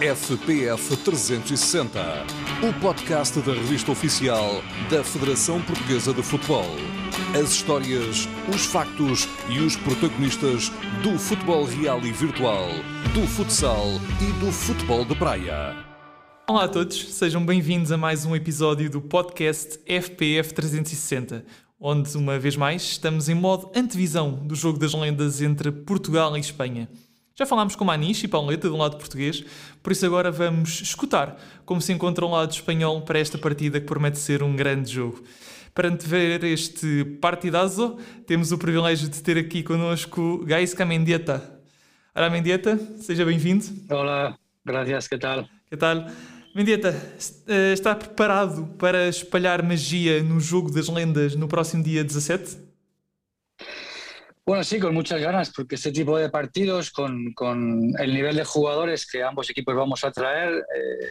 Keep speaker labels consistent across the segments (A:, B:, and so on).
A: FPF 360, o podcast da revista oficial da Federação Portuguesa de Futebol. As histórias, os factos e os protagonistas do futebol real e virtual, do futsal e do futebol de praia.
B: Olá a todos, sejam bem-vindos a mais um episódio do podcast FPF 360, onde, uma vez mais, estamos em modo antevisão do jogo das lendas entre Portugal e Espanha. Já falámos com Maniche e Pauleta do lado português, por isso agora vamos escutar como se encontra o lado espanhol para esta partida que promete ser um grande jogo. Para antever este partidazo, temos o privilégio de ter aqui connosco Gaisca Mendieta. Olá Mendieta, seja bem-vindo.
C: Olá, gracias, que tal?
B: Que tal? Mendieta, eh, está preparado para espalhar magia no jogo das lendas no próximo dia 17?
C: Bueno, sí, con muchas ganas, porque este tipo de partidos, con, con el nivel de jugadores que ambos equipos vamos a traer, eh,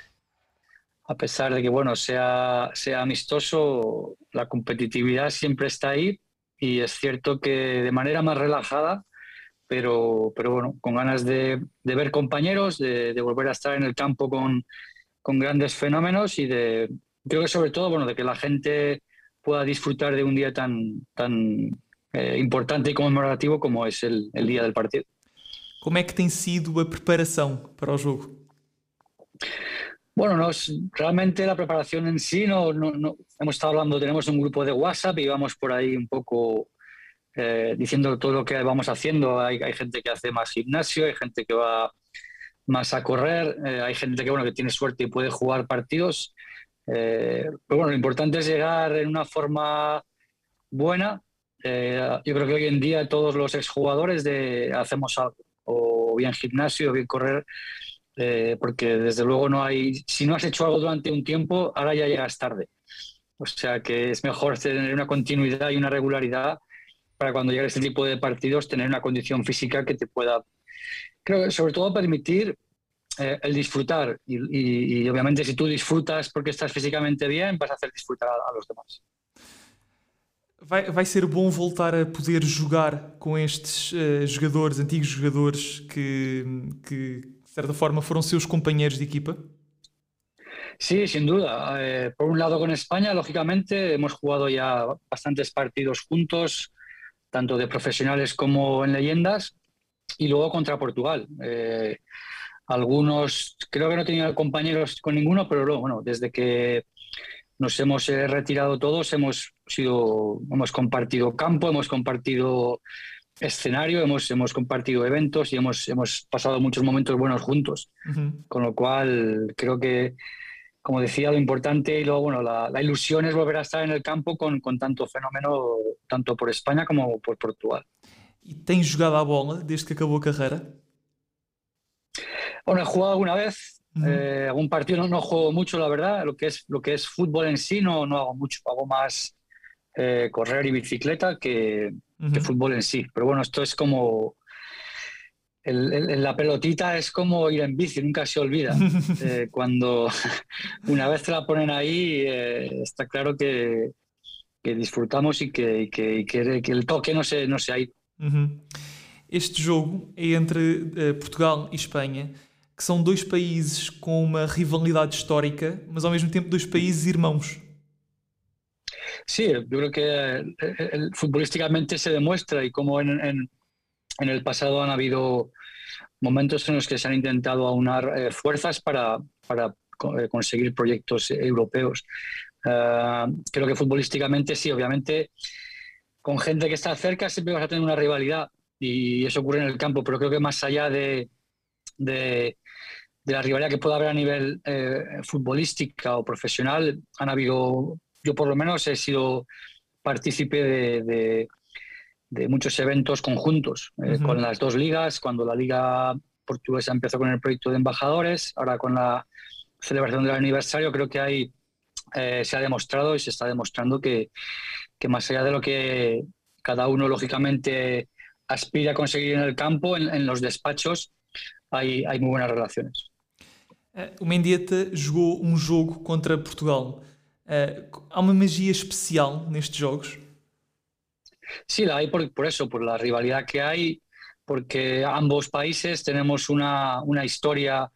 C: a pesar de que bueno sea, sea amistoso, la competitividad siempre está ahí y es cierto que de manera más relajada, pero, pero bueno, con ganas de, de ver compañeros, de, volver a estar en el campo con, con grandes fenómenos y de, creo que sobre todo, bueno, de que la gente pueda disfrutar de un día tan, tan eh, importante e comemorativo como el, el día del partido.
B: Como é que tem sido a preparação para o jogo?
C: Bueno, nos, realmente la preparación en sí no, no, no, hemos estado hablando, tenemos un grupo de WhatsApp y vamos por ahí un poco eh, diciendo todo lo que vamos haciendo. Hay, hay, gente que hace más gimnasio, hay gente que va más a correr, eh, hay gente que bueno que tiene suerte y puede jugar partidos. Eh, pero bueno, lo importante es llegar en una forma buena eh, yo creo que hoy en día todos los exjugadores de, hacemos algo, o bien gimnasio, o bien correr, eh, porque desde luego no hay, si no has hecho algo durante un tiempo, ahora ya llegas tarde. O sea que es mejor tener una continuidad y una regularidad para cuando llegue este tipo de partidos, tener una condición física que te pueda, creo que sobre todo permitir eh, el disfrutar. Y, obviamente si tú disfrutas porque estás físicamente bien, vas a hacer disfrutar a los demás.
B: Vai, vai ser bom voltar a poder jogar com estes uh, jogadores, antigos jogadores que, que, de certa forma, foram seus companheiros de equipa?
C: Sí, sin duda. Eh, por un lado con España, lógicamente, hemos jugado ya bastantes partidos juntos, tanto de profesionales como en leyendas, y luego contra Portugal. Eh, algunos, creo que no he tenido compañeros con ninguno, pero bueno, desde que nos hemos eh, retirado todos, hemos sido, hemos compartido campo, hemos compartido escenario, hemos, hemos compartido eventos y hemos, hemos pasado muchos momentos buenos juntos. Uh -huh. Con lo cual, creo que, como decía, lo importante y luego, bueno, la, la ilusión es volver a estar en el campo con, con, tanto fenómeno, tanto por España como por Portugal.
B: ¿Y tens jugado a bola desde que acabó carrera?
C: Bueno, he jugado alguna vez, -huh. eh, algún partido no, no, juego mucho, la verdad. Lo que es, lo que es fútbol en sí no, no hago mucho. Hago más eh, correr y bicicleta que, uh -huh. que, fútbol en sí. Pero bueno, esto es como. El, el, la pelotita es como ir en bici, nunca se olvida. eh, cuando una vez te la ponen ahí, eh, está claro que, que disfrutamos y que, que, que, el toque no se, no se ha ido.
B: Uh -huh. Este jogo é entre Portugal e Espanha. Que são dois países com uma rivalidade histórica, mas ao mesmo tempo dois países irmãos.
C: Sí, yo creo que el, futbolísticamente se demuestra y como en, el pasado han habido momentos en los que se han intentado aunar eh, fuerzas para, para eh, conseguir proyectos europeos. Uh, creo que futbolísticamente sí, obviamente con gente que está cerca siempre vas a tener una rivalidad y eso ocurre en el campo, pero creo que más allá de, de, de la rivalidad que pueda haber a nivel eh, futbolística o profesional, han habido, yo por lo menos he sido partícipe de, de, de muchos eventos conjuntos eh, uh -huh. con las dos ligas, cuando la liga portuguesa empezó con el proyecto de embajadores, ahora con la celebración del aniversario, creo que hay, eh, se ha demostrado y se está demostrando que, que más allá de lo que cada uno lógicamente aspira a conseguir en el campo, en, en los despachos, hay, hay muy buenas relaciones.
B: O Mendieta jogou um jogo contra Portugal. há uma magia especial nestes jogos?
C: Sí, la hay por, por, eso, por la rivalidad que hay, porque ambos países tenemos una, una historia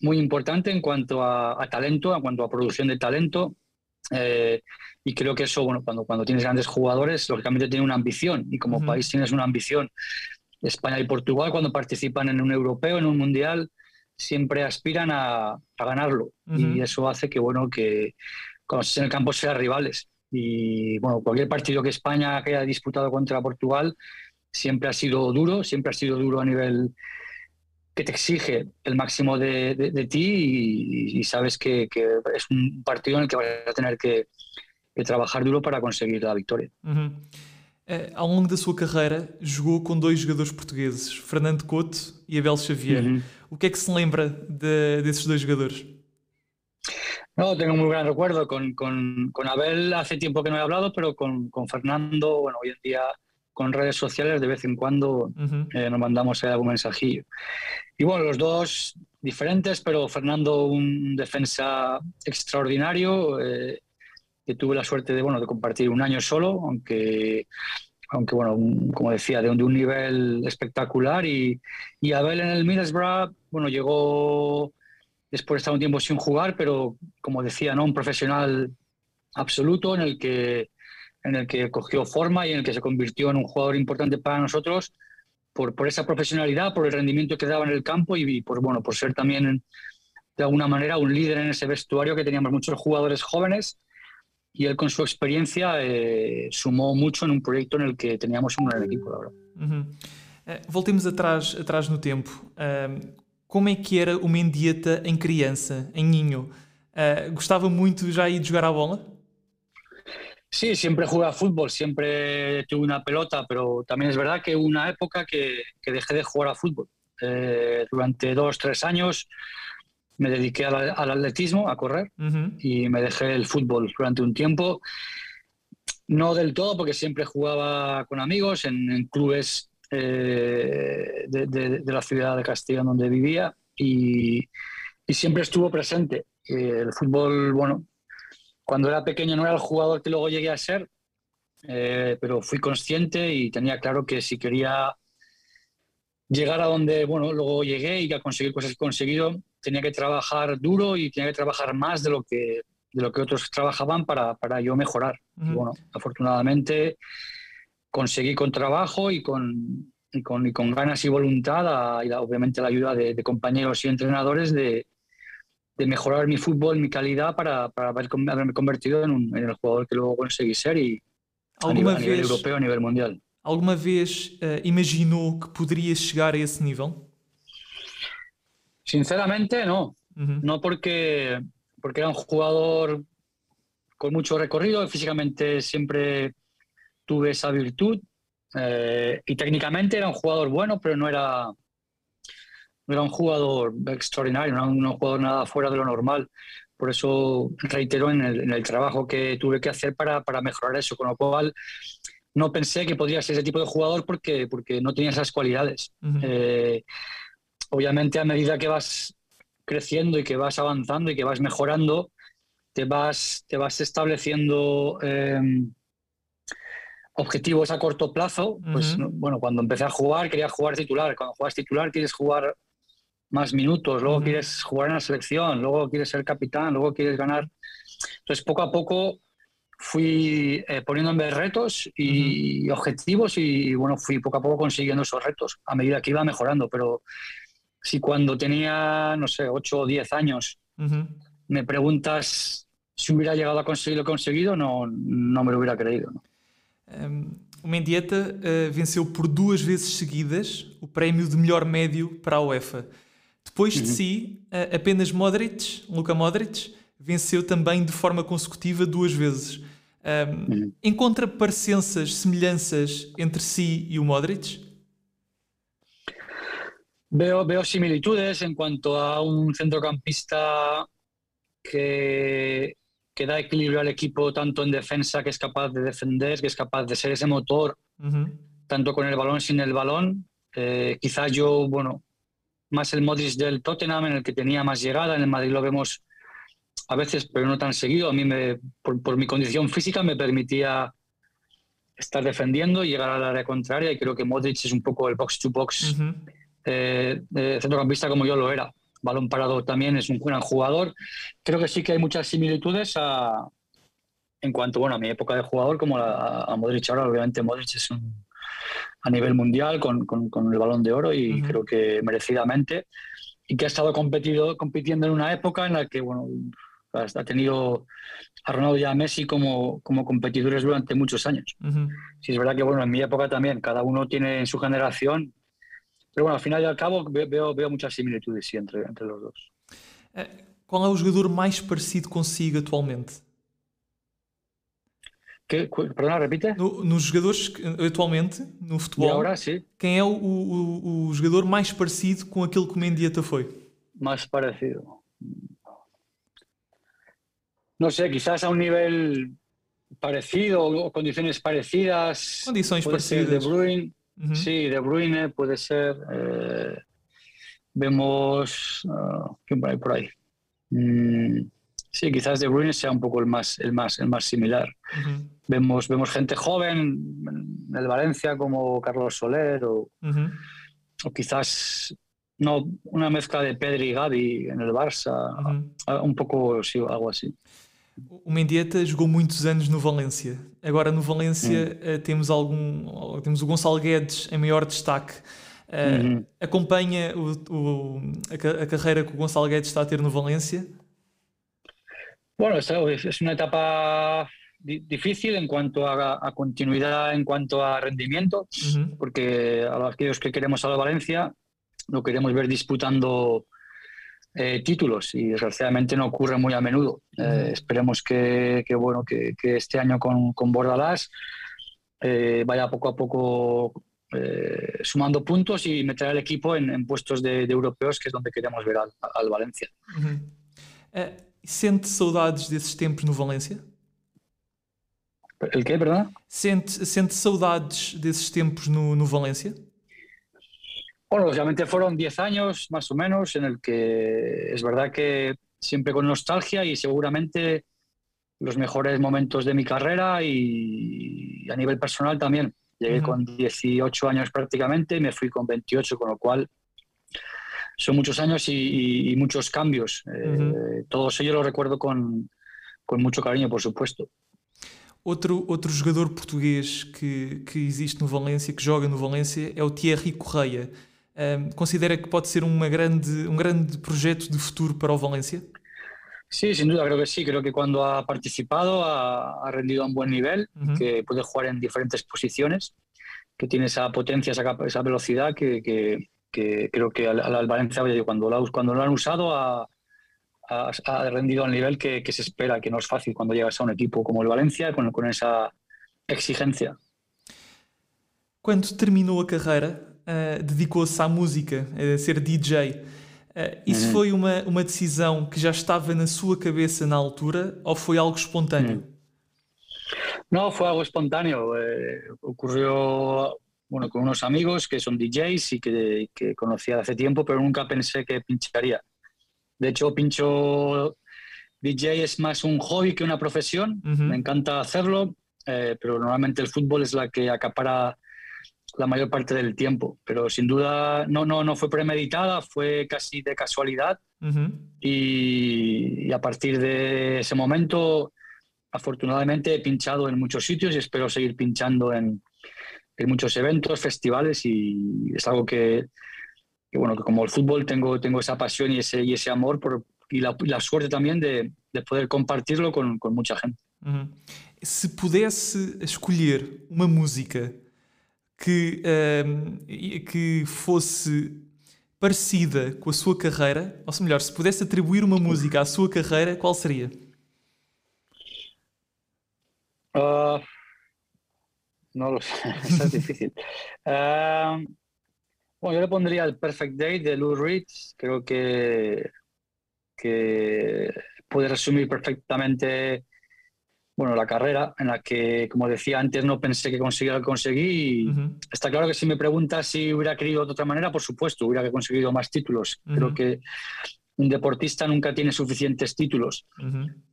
C: muy importante en cuanto a, talento, en cuanto a producción de talento. Eh, y creo que eso, bueno, cuando, cuando tienes grandes jugadores, lógicamente tiene una ambición. Y como país tienes una ambición. España y Portugal, cuando participan en un europeo, en un mundial, siempre aspiran a, a ganarlo. Y eso hace que, bueno, que cuando estés en el campo sean rivales. Y bueno, cualquier partido que España haya disputado contra Portugal siempre ha sido duro, siempre ha sido duro a nivel que te exige el máximo de, de, ti y, sabes que, que, es un partido en el que vas a tener que, que trabajar duro para conseguir la victoria.
B: Uhum. Uh, ao longo da sua carreira, jogou com dois jogadores portugueses, Fernando Couto e Abel Xavier. Uhum. O que é que se lembra de, desses dois jogadores?
C: No, tengo muy gran recuerdo. Con, con, con, Abel hace tiempo que no he hablado, pero con, con, Fernando, bueno, hoy en día con redes sociales de vez en cuando uh -huh. eh, nos mandamos algún mensajillo. Y bueno, los dos diferentes, pero Fernando un defensa extraordinario, eh, que tuve la suerte de, bueno, de compartir un año solo, aunque aunque bueno, como decía, de un, nivel espectacular. Y, y Abel en el Middlesbrough, bueno, llegó después de estar un tiempo sin jugar, pero como decía, ¿no? un profesional absoluto en el que en el que cogió forma y en el que se convirtió en un jugador importante para nosotros por, por esa profesionalidad, por el rendimiento que daba en el campo y, por, bueno, por ser también de alguna manera un líder en ese vestuario que teníamos muchos jugadores jóvenes y él con su experiencia eh, sumó mucho en un proyecto en el que teníamos un gran equipo, la verdad.
B: Uhum. Uh, voltemos atrás, atrás no tempo. Uh, como é que era o Mendieta em criança, em ninho? Uh, gostava muito já de jogar a bola?
C: Sí, siempre jugué a fútbol, siempre tuve una pelota, pero también es verdad que hubo una época que, que dejé de jugar a fútbol. Eh, durante dos, tres años me dediqué al, al atletismo, a correr, uh -huh. y me dejé el fútbol durante un tiempo. No del todo, porque siempre jugaba con amigos en, en clubes eh, de, de, de, la ciudad de Castilla donde vivía y, y siempre estuvo presente. Eh, el fútbol, bueno, cuando era pequeño no era el jugador que luego llegué a ser, eh, pero fui consciente y tenía claro que si quería llegar a donde bueno, luego llegué y a conseguir cosas que he conseguido, tenía que trabajar duro y tenía que trabajar más de lo que, de lo que otros trabajaban para, para yo mejorar. Uh -huh. y bueno, afortunadamente conseguí con trabajo y con, y con, y con ganas y voluntad, a, y obviamente la ayuda de, de compañeros y entrenadores, de, de mejorar mi fútbol, mi calidad para, para haber, haberme convertido en, un, en, el jugador que luego conseguí ser y a nivel, vez, a nivel, europeo, a nivel mundial.
B: ¿Alguna vez uh, imaginou que podrías llegar a ese nivel?
C: Sinceramente, no. Uh -huh. No porque, porque era un jugador con mucho recorrido, físicamente siempre tuve esa virtud eh, y técnicamente era un jugador bueno, pero no era, era un jugador extraordinario, no era un jugador nada fuera de lo normal. Por eso reitero en el, en el trabajo que tuve que hacer para, para, mejorar eso, con lo cual no pensé que podría ser ese tipo de jugador porque, porque no tenía esas cualidades. Uh -huh. eh, obviamente a medida que vas creciendo y que vas avanzando y que vas mejorando, te vas, te vas estableciendo eh, objetivos a corto plazo. Pues uh -huh. bueno, cuando empecé a jugar quería jugar titular. Cuando juegas titular quieres jugar más minutos, luego uh -huh. quieres jugar en la selección, luego quieres ser capitán, luego quieres ganar. Entonces, poco a poco fui eh, poniéndome retos y uh -huh. objetivos y, bueno, fui poco a poco consiguiendo esos retos a medida que iba mejorando. Pero si cuando tenía, no sé, 8 o 10 años uh -huh. me preguntas si hubiera llegado a conseguir lo conseguido, no, no me lo hubiera creído. ¿no?
B: Um, o Mendieta uh, venceu por duas vezes seguidas o prémio de melhor médio para a UEFA. Depois de si, apenas Modric, Luka Modric, venceu também de forma consecutiva duas vezes. Um, encontra parecenças, semelhanças entre si e o Modric?
C: Veo, veo similitudes en cuanto a un centrocampista que, que da equilibrio al equipo tanto en defensa, que es capaz de defender, que es capaz de ser ese motor, uh -huh. tanto con el balón sin el balón. Eh, quizás yo, bueno, más el Modric del Tottenham, en el que tenía más llegada. En el Madrid lo vemos a veces, pero no tan seguido. A mí, me, por, por mi condición física, me permitía estar defendiendo y llegar al área contraria. Y creo que Modric es un poco el box-to-box uh -huh. Eh, centrocampista como yo lo era. balón parado también es un gran jugador. Creo que sí que hay muchas similitudes a, en cuanto bueno, a mi época de jugador, como a, a Modric ahora. Obviamente Modric es un, a nivel mundial con, con, el balón de oro y creo que merecidamente. Y que ha estado competido, compitiendo en una época en la que bueno, ha tenido a Ronaldo y a Messi como, como competidores durante muchos años. Sí, es verdad que bueno, en mi época también, cada uno tiene en su generación pero bueno, al final y al cabo veo, veo muchas similitudes sí, entre, entre los dos.
B: Qual é o jogador mais parecido consigo atualmente?
C: Que, perdona, repite?
B: No, nos jogadores atualmente, no futebol,
C: e agora, sim.
B: quem é o, o, o, jogador mais parecido com aquele que o Mendieta foi?
C: Mais parecido. Não sei, quizás a um nível parecido ou condições parecidas.
B: Condições parecidas.
C: De Bruyne, Sí, De Bruyne puede ser. Eh, vemos. Uh, ¿Quién por ahí? Por ahí. Mm, sí, quizás De Bruyne sea un poco el más, el más, el más similar. vemos, vemos gente joven en el Valencia como Carlos Soler o, o quizás no, una mezcla de Pedri y Gavi en el Barça, un pouco sí, algo assim.
B: O Mendieta jogou muitos anos no Valência. Agora no Valência hum. uh, temos algum temos o Gonçalo Guedes em maior destaque. Uh, uhum. Acompanha o, o, a, a, carreira que o Gonçalo Guedes está a ter no Valência?
C: Bueno, es, es una etapa difícil en cuanto a, a, continuidad, en cuanto a rendimiento, uh-huh. porque a aquellos que queremos a la Valencia lo queremos ver disputando eh, títulos y desgraciadamente no ocurre muy a menudo. Eh, esperemos que, que bueno, que, que, este año con, con Bordalás eh, vaya poco a poco eh, sumando puntos y meter al equipo en, en puestos de, de, europeos, que es donde queremos ver al, al Valencia.
B: Uh, sente saudades desses tempos no Valência?
C: El quê, perdão?
B: Sente, sente saudades desses tempos no, no Valência?
C: Bueno, obviamente fueron 10 años más o menos en el que es verdad que siempre con nostalgia y seguramente los mejores momentos de mi carrera y a nivel personal también. Llegué con 18 años prácticamente y me fui con 28, con lo cual son muchos años y, muchos cambios. Eh, todos ellos los recuerdo con, con mucho cariño, por supuesto.
B: Outro, outro jogador português que, que existe no Valência, que joga no Valência, é o Thierry Correia. ¿Considera que puede ser un grande, un grande proyecto de futuro para o Valencia?
C: Sí, sin duda, creo que sí. Creo que cuando ha participado ha, rendido a un buen nivel, que puede jugar en diferentes posiciones, que tiene esa potencia, esa, esa velocidad que, que, que, creo que al, al Valencia, cuando lo, cuando lo han usado, ha, ha, rendido al nivel que, que, se espera, que no es fácil cuando llegas a un equipo como el Valencia con, con esa exigencia.
B: Cuando terminó la carrera, uh, dedicou-se à música, a ser DJ. Uh, eh, isso uhum. foi uma, uma decisão que já estava na sua cabeça na altura ou foi algo espontâneo? Uhum.
C: No, fue algo espontáneo. Eh, ocurrió bueno, con unos amigos que son DJs y que, que conocía hace tiempo, pero nunca pensé que pincharía. De hecho, pincho DJ es más un hobby que una profesión. Uh -huh. Me encanta hacerlo, eh, pero normalmente el fútbol es la que acapara la mayor parte del tiempo, pero sin duda no, no, no fue premeditada, fue casi de casualidad. Y, a partir de ese momento afortunadamente he pinchado en muchos sitios y espero seguir pinchando en, en muchos eventos, festivales y es algo que, bueno, que como el fútbol tengo, tengo esa pasión y ese, y ese amor por, y, la, la suerte también de, de poder compartirlo con, con mucha gente.
B: Si pudesse escolher uma música que, uh, que fosse parecida com a sua carreira, ou se melhor, se pudesse atribuir uma música à sua carreira, qual seria?
C: Uh, no lo sé, es difícil. Uh, bueno, yo le pondría el Perfect Day de Lou Reed, creo que, que puede resumir perfectamente bueno, la carrera en la que, como decía antes, no pensé que conseguiría lo que conseguí. Está claro que si me preguntas si hubiera querido de otra manera, por supuesto, hubiera conseguido más títulos. Creo que un deportista nunca tiene suficientes títulos,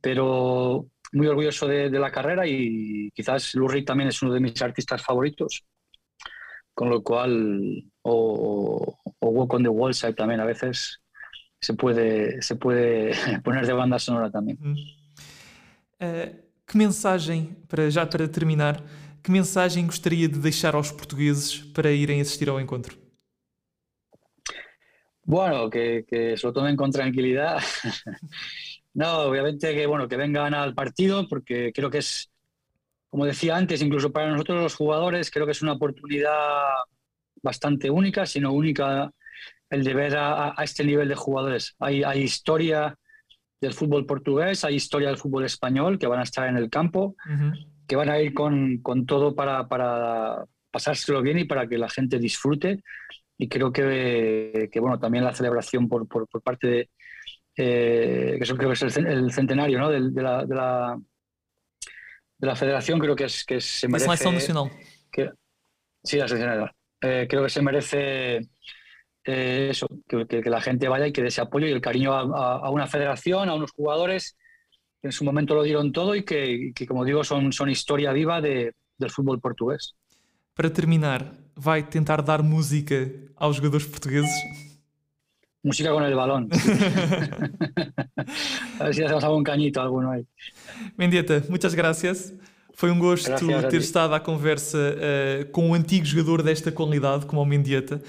C: pero muy orgulloso de, la carrera y quizás Lou también es uno de mis artistas favoritos. Con lo cual, o, o Walk on the Wall Side también a veces se puede, se puede poner de banda sonora también.
B: Uh, que mensagem, para, já para terminar, que mensagem gostaria de deixar aos portugueses para irem assistir ao encontro?
C: Bueno, que, que se lo tomen con tranquilidad. no, obviamente que bueno, que vengan al partido porque creo que es, como decía antes, incluso para nosotros los jugadores, creo que es una oportunidad bastante única, sino única el de ver a, este nivel de jugadores. Hay, hay, historia del fútbol portugués, hay historia del fútbol español que van a estar en el campo, que van a ir con, con todo para, para, pasárselo bien y para que la gente disfrute. Y creo que, que bueno, también la celebración por, por, por parte de, eh, que eso creo que es el, centenario ¿no? de, de, la, de, la, de, la, federación, creo que, es, que se merece...
B: La selección nacional.
C: Que, sí, la selección eh, creo que se merece eh, eso, que, que, la gente vaya y que dé ese apoyo y el cariño a, a, una federación, a unos jugadores que en su momento lo dieron todo y que, que como digo, son, son historia viva de, del fútbol portugués.
B: Para terminar, vai tentar dar música aos jogadores portugueses?
C: Música con el balón. a ver si hacemos algún cañito alguno aí.
B: Mendieta, muchas gracias. Foi um gosto ter estado à conversa uh, com um antigo jogador desta qualidade, como o Mendieta.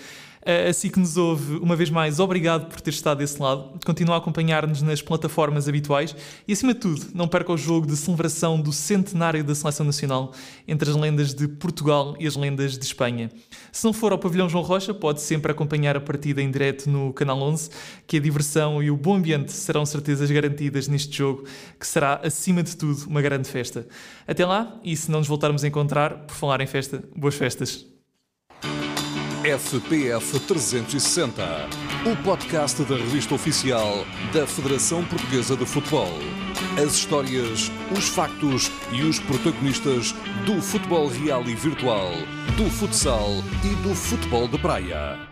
B: Assim que nos ouve, uma vez mais, obrigado por ter estado desse lado. Continua a acompanhar-nos nas plataformas habituais e, acima de tudo, não perca o jogo de celebração do centenário da Seleção Nacional entre as lendas de Portugal e as lendas de Espanha. Se não for ao Pavilhão João Rocha, pode sempre acompanhar a partida em direto no Canal 11, que a diversão e o bom ambiente serão certezas garantidas neste jogo, que será, acima de tudo, uma grande festa. Até lá, e se não nos voltarmos a encontrar, por falar em festa, boas festas!
A: FPF 360, o podcast da revista oficial da Federação Portuguesa de Futebol. As histórias, os factos e os protagonistas do futebol real e virtual, do futsal e do futebol de praia.